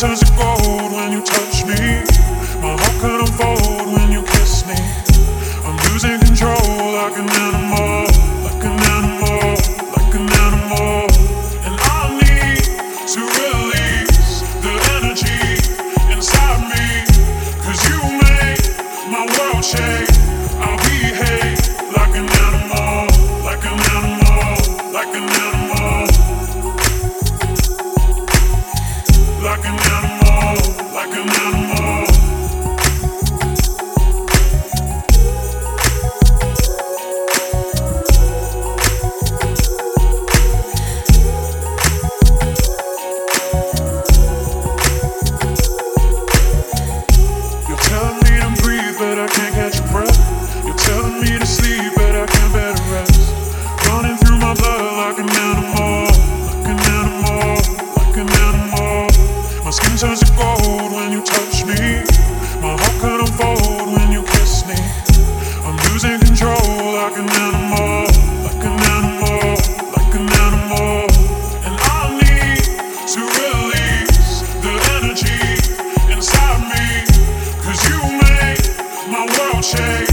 Turns of gold. Shake.